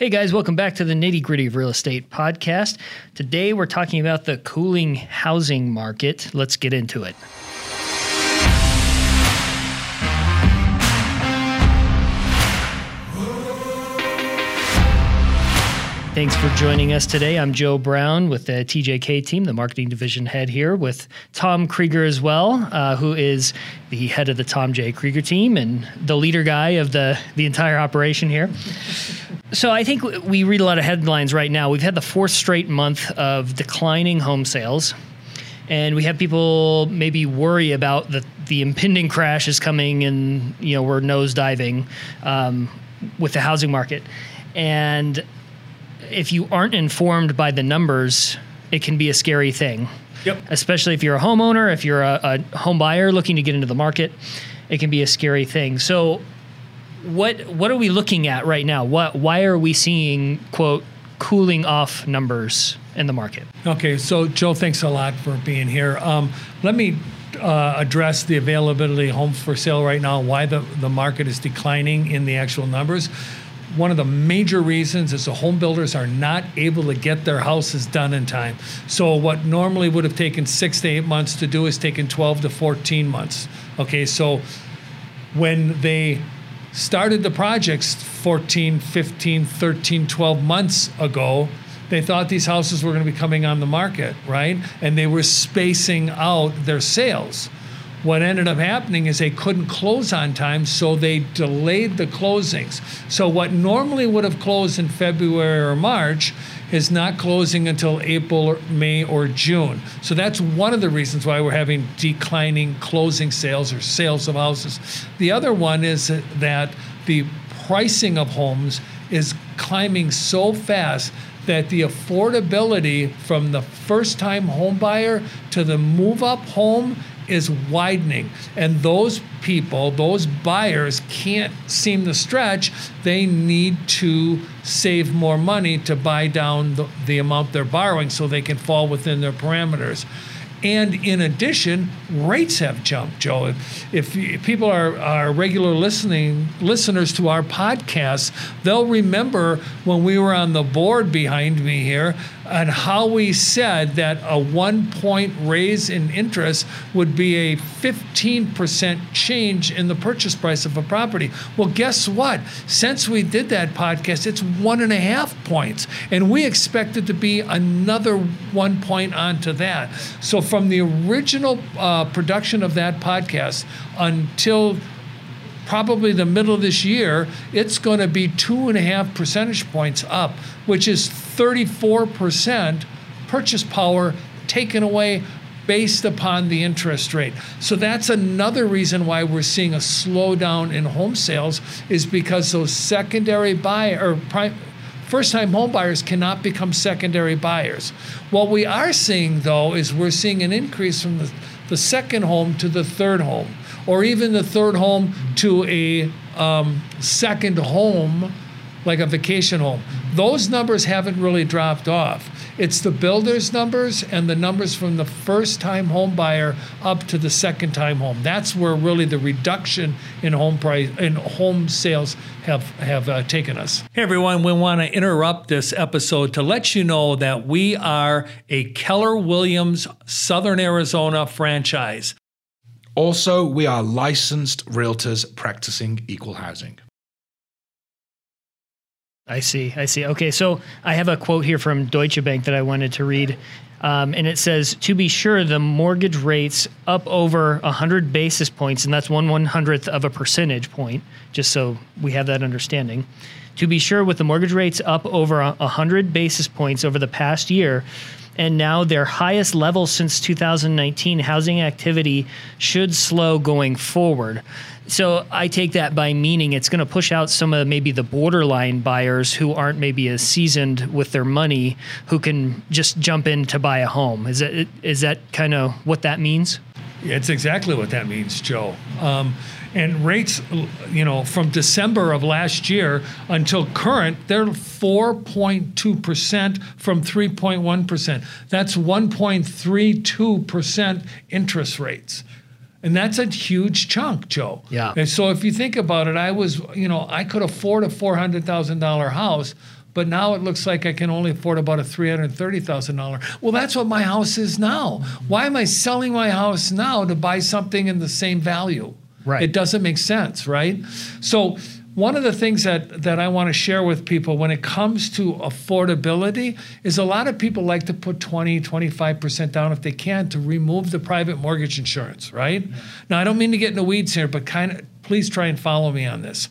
Hey guys, welcome back to the Nitty Gritty of Real Estate podcast. Today we're talking about the cooling housing market. Let's get into it. Thanks for joining us today. I'm Joe Brown with the TJK team, the marketing division head here, with Tom Krieger as well, uh, who is the head of the Tom J. Krieger team and the leader guy of the, the entire operation here. So I think we read a lot of headlines right now. We've had the fourth straight month of declining home sales. And we have people maybe worry about the, the impending crash is coming and, you know, we're nose diving um, with the housing market. And if you aren't informed by the numbers, it can be a scary thing. Yep. Especially if you're a homeowner, if you're a, a home buyer looking to get into the market, it can be a scary thing. So, what what are we looking at right now? What why are we seeing quote cooling off numbers in the market? Okay, so Joe, thanks a lot for being here. Um, let me uh, address the availability of homes for sale right now, why the, the market is declining in the actual numbers one of the major reasons is the home builders are not able to get their houses done in time. So what normally would have taken six to eight months to do is taken 12 to 14 months. Okay, so when they started the projects 14, 15, 13, 12 months ago, they thought these houses were going to be coming on the market, right? And they were spacing out their sales. What ended up happening is they couldn't close on time, so they delayed the closings. So, what normally would have closed in February or March is not closing until April, or May, or June. So, that's one of the reasons why we're having declining closing sales or sales of houses. The other one is that the pricing of homes is climbing so fast that the affordability from the first time home buyer to the move up home is widening. And those people, those buyers can't seem to stretch. They need to save more money to buy down the, the amount they're borrowing so they can fall within their parameters. And in addition, rates have jumped, Joe. If, if people are, are regular listening listeners to our podcast, they'll remember when we were on the board behind me here and how we said that a one point raise in interest would be a 15% change in the purchase price of a property. Well, guess what? Since we did that podcast, it's one and a half points. And we expect it to be another one point onto that. So from the original uh, production of that podcast until probably the middle of this year, it's going to be two and a half percentage points up, which is 34% purchase power taken away based upon the interest rate. So that's another reason why we're seeing a slowdown in home sales is because those secondary buy or prime first time home buyers cannot become secondary buyers. What we are seeing though is we're seeing an increase from the, the second home to the third home or even the third home to a um, second home, like a vacation home. Those numbers haven't really dropped off. It's the builder's numbers and the numbers from the first time home buyer up to the second time home. That's where really the reduction in home price in home sales have have uh, taken us. Hey everyone, we want to interrupt this episode to let you know that we are a Keller Williams Southern Arizona franchise. Also, we are licensed realtors practicing equal housing. I see. I see. Okay, so I have a quote here from Deutsche Bank that I wanted to read. Um, and it says, to be sure, the mortgage rates up over 100 basis points, and that's one one hundredth of a percentage point, just so we have that understanding. To be sure, with the mortgage rates up over 100 basis points over the past year, and now their highest level since 2019. Housing activity should slow going forward. So I take that by meaning it's going to push out some of maybe the borderline buyers who aren't maybe as seasoned with their money who can just jump in to buy a home. Is that is that kind of what that means? It's exactly what that means, Joe. Um, and rates, you know, from December of last year until current, they're 4.2% from 3.1%. That's 1.32% interest rates. And that's a huge chunk, Joe. Yeah. And so if you think about it, I was, you know, I could afford a $400,000 house, but now it looks like I can only afford about a $330,000. Well, that's what my house is now. Why am I selling my house now to buy something in the same value? Right. It doesn't make sense, right? So, one of the things that, that I want to share with people when it comes to affordability is a lot of people like to put 20, 25% down if they can to remove the private mortgage insurance, right? Now, I don't mean to get in the weeds here, but kind of please try and follow me on this.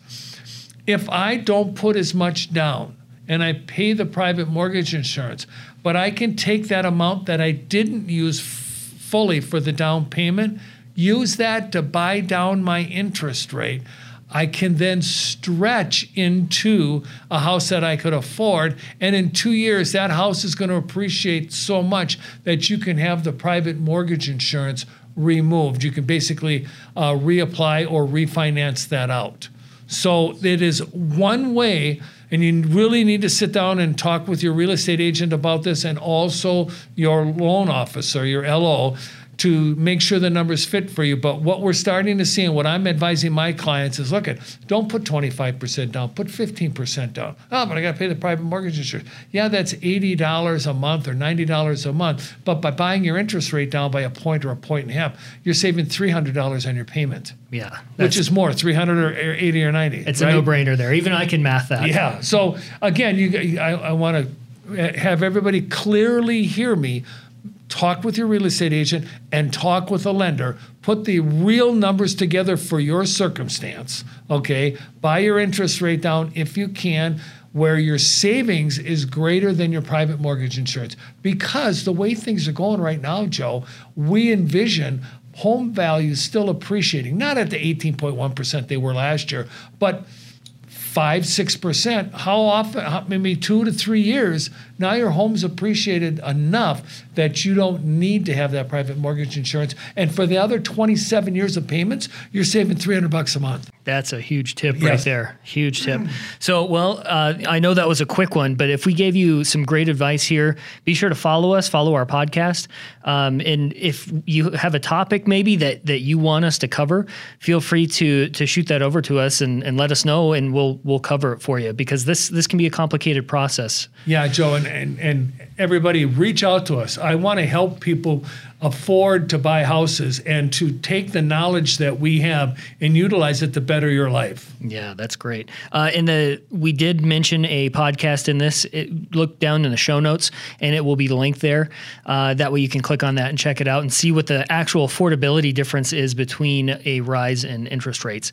If I don't put as much down and I pay the private mortgage insurance, but I can take that amount that I didn't use fully for the down payment, use that to buy down my interest rate. I can then stretch into a house that I could afford. And in two years, that house is going to appreciate so much that you can have the private mortgage insurance removed. You can basically uh, reapply or refinance that out. So it is one way, and you really need to sit down and talk with your real estate agent about this and also your loan officer, your LO to make sure the numbers fit for you. But what we're starting to see and what I'm advising my clients is look at don't put 25% down, put 15% down. Oh, but I got to pay the private mortgage insurance. Yeah, that's $80 a month or $90 a month. But by buying your interest rate down by a point or a point and a half, you're saving $300 on your payment. Yeah. Which is more, 300 or 80 or 90. It's right? a no brainer there. Even I can math that. Yeah. So again, you, I, I want to eh, have everybody clearly hear me talk with your real estate agent and talk with a lender. Put the real numbers together for your circumstance okay? Buy your interest rate down if you can where your savings is greater than your private mortgage insurance. Because the way things are going right now joe we envision home values still appreciating not at the 18.1% they were last year but five, six percent. How often? How, maybe two to three years. Now your home's appreciated enough that you don't need to have that private mortgage insurance. And for the other 27 years of payments, you're saving 300 bucks a month. That's a huge tip right there. Huge tip. So, well, uh, I know that was a quick one, but if we gave you some great advice here, be sure to follow us, follow our podcast. Um, and if you have a topic maybe that that you want us to cover, feel free to to shoot that over to us and, and let us know, and we'll we'll cover it for you because this this can be a complicated process. Yeah, Joe, and, and, and everybody reach out to us. I want to help people afford to buy houses and to take the knowledge that we have and utilize it to better your life. Yeah, that's great. Uh, in the we did mention a podcast in this. It, look down in the show notes, and it will be linked there. Uh, that way, you can click on that and check it out and see what the actual affordability difference is between a rise in interest rates.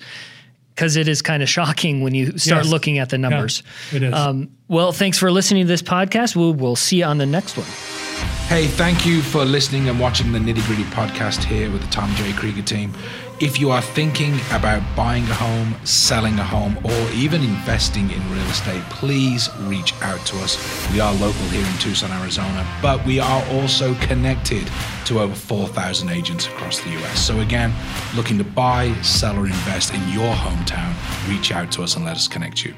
Because it is kind of shocking when you start Yes. looking at the numbers. it is. Um, well, thanks for listening to this podcast. We'll, we'll see you on the next one. Hey, thank you for listening and watching the Nitty Gritty podcast here with the Tom J. Krieger team. If you are thinking about buying a home, selling a home, or even investing in real estate, please reach out to us. We are local here in Tucson, Arizona, but we are also connected to over 4,000 agents across the US. So, again, looking to buy, sell, or invest in your hometown, reach out to us and let us connect you.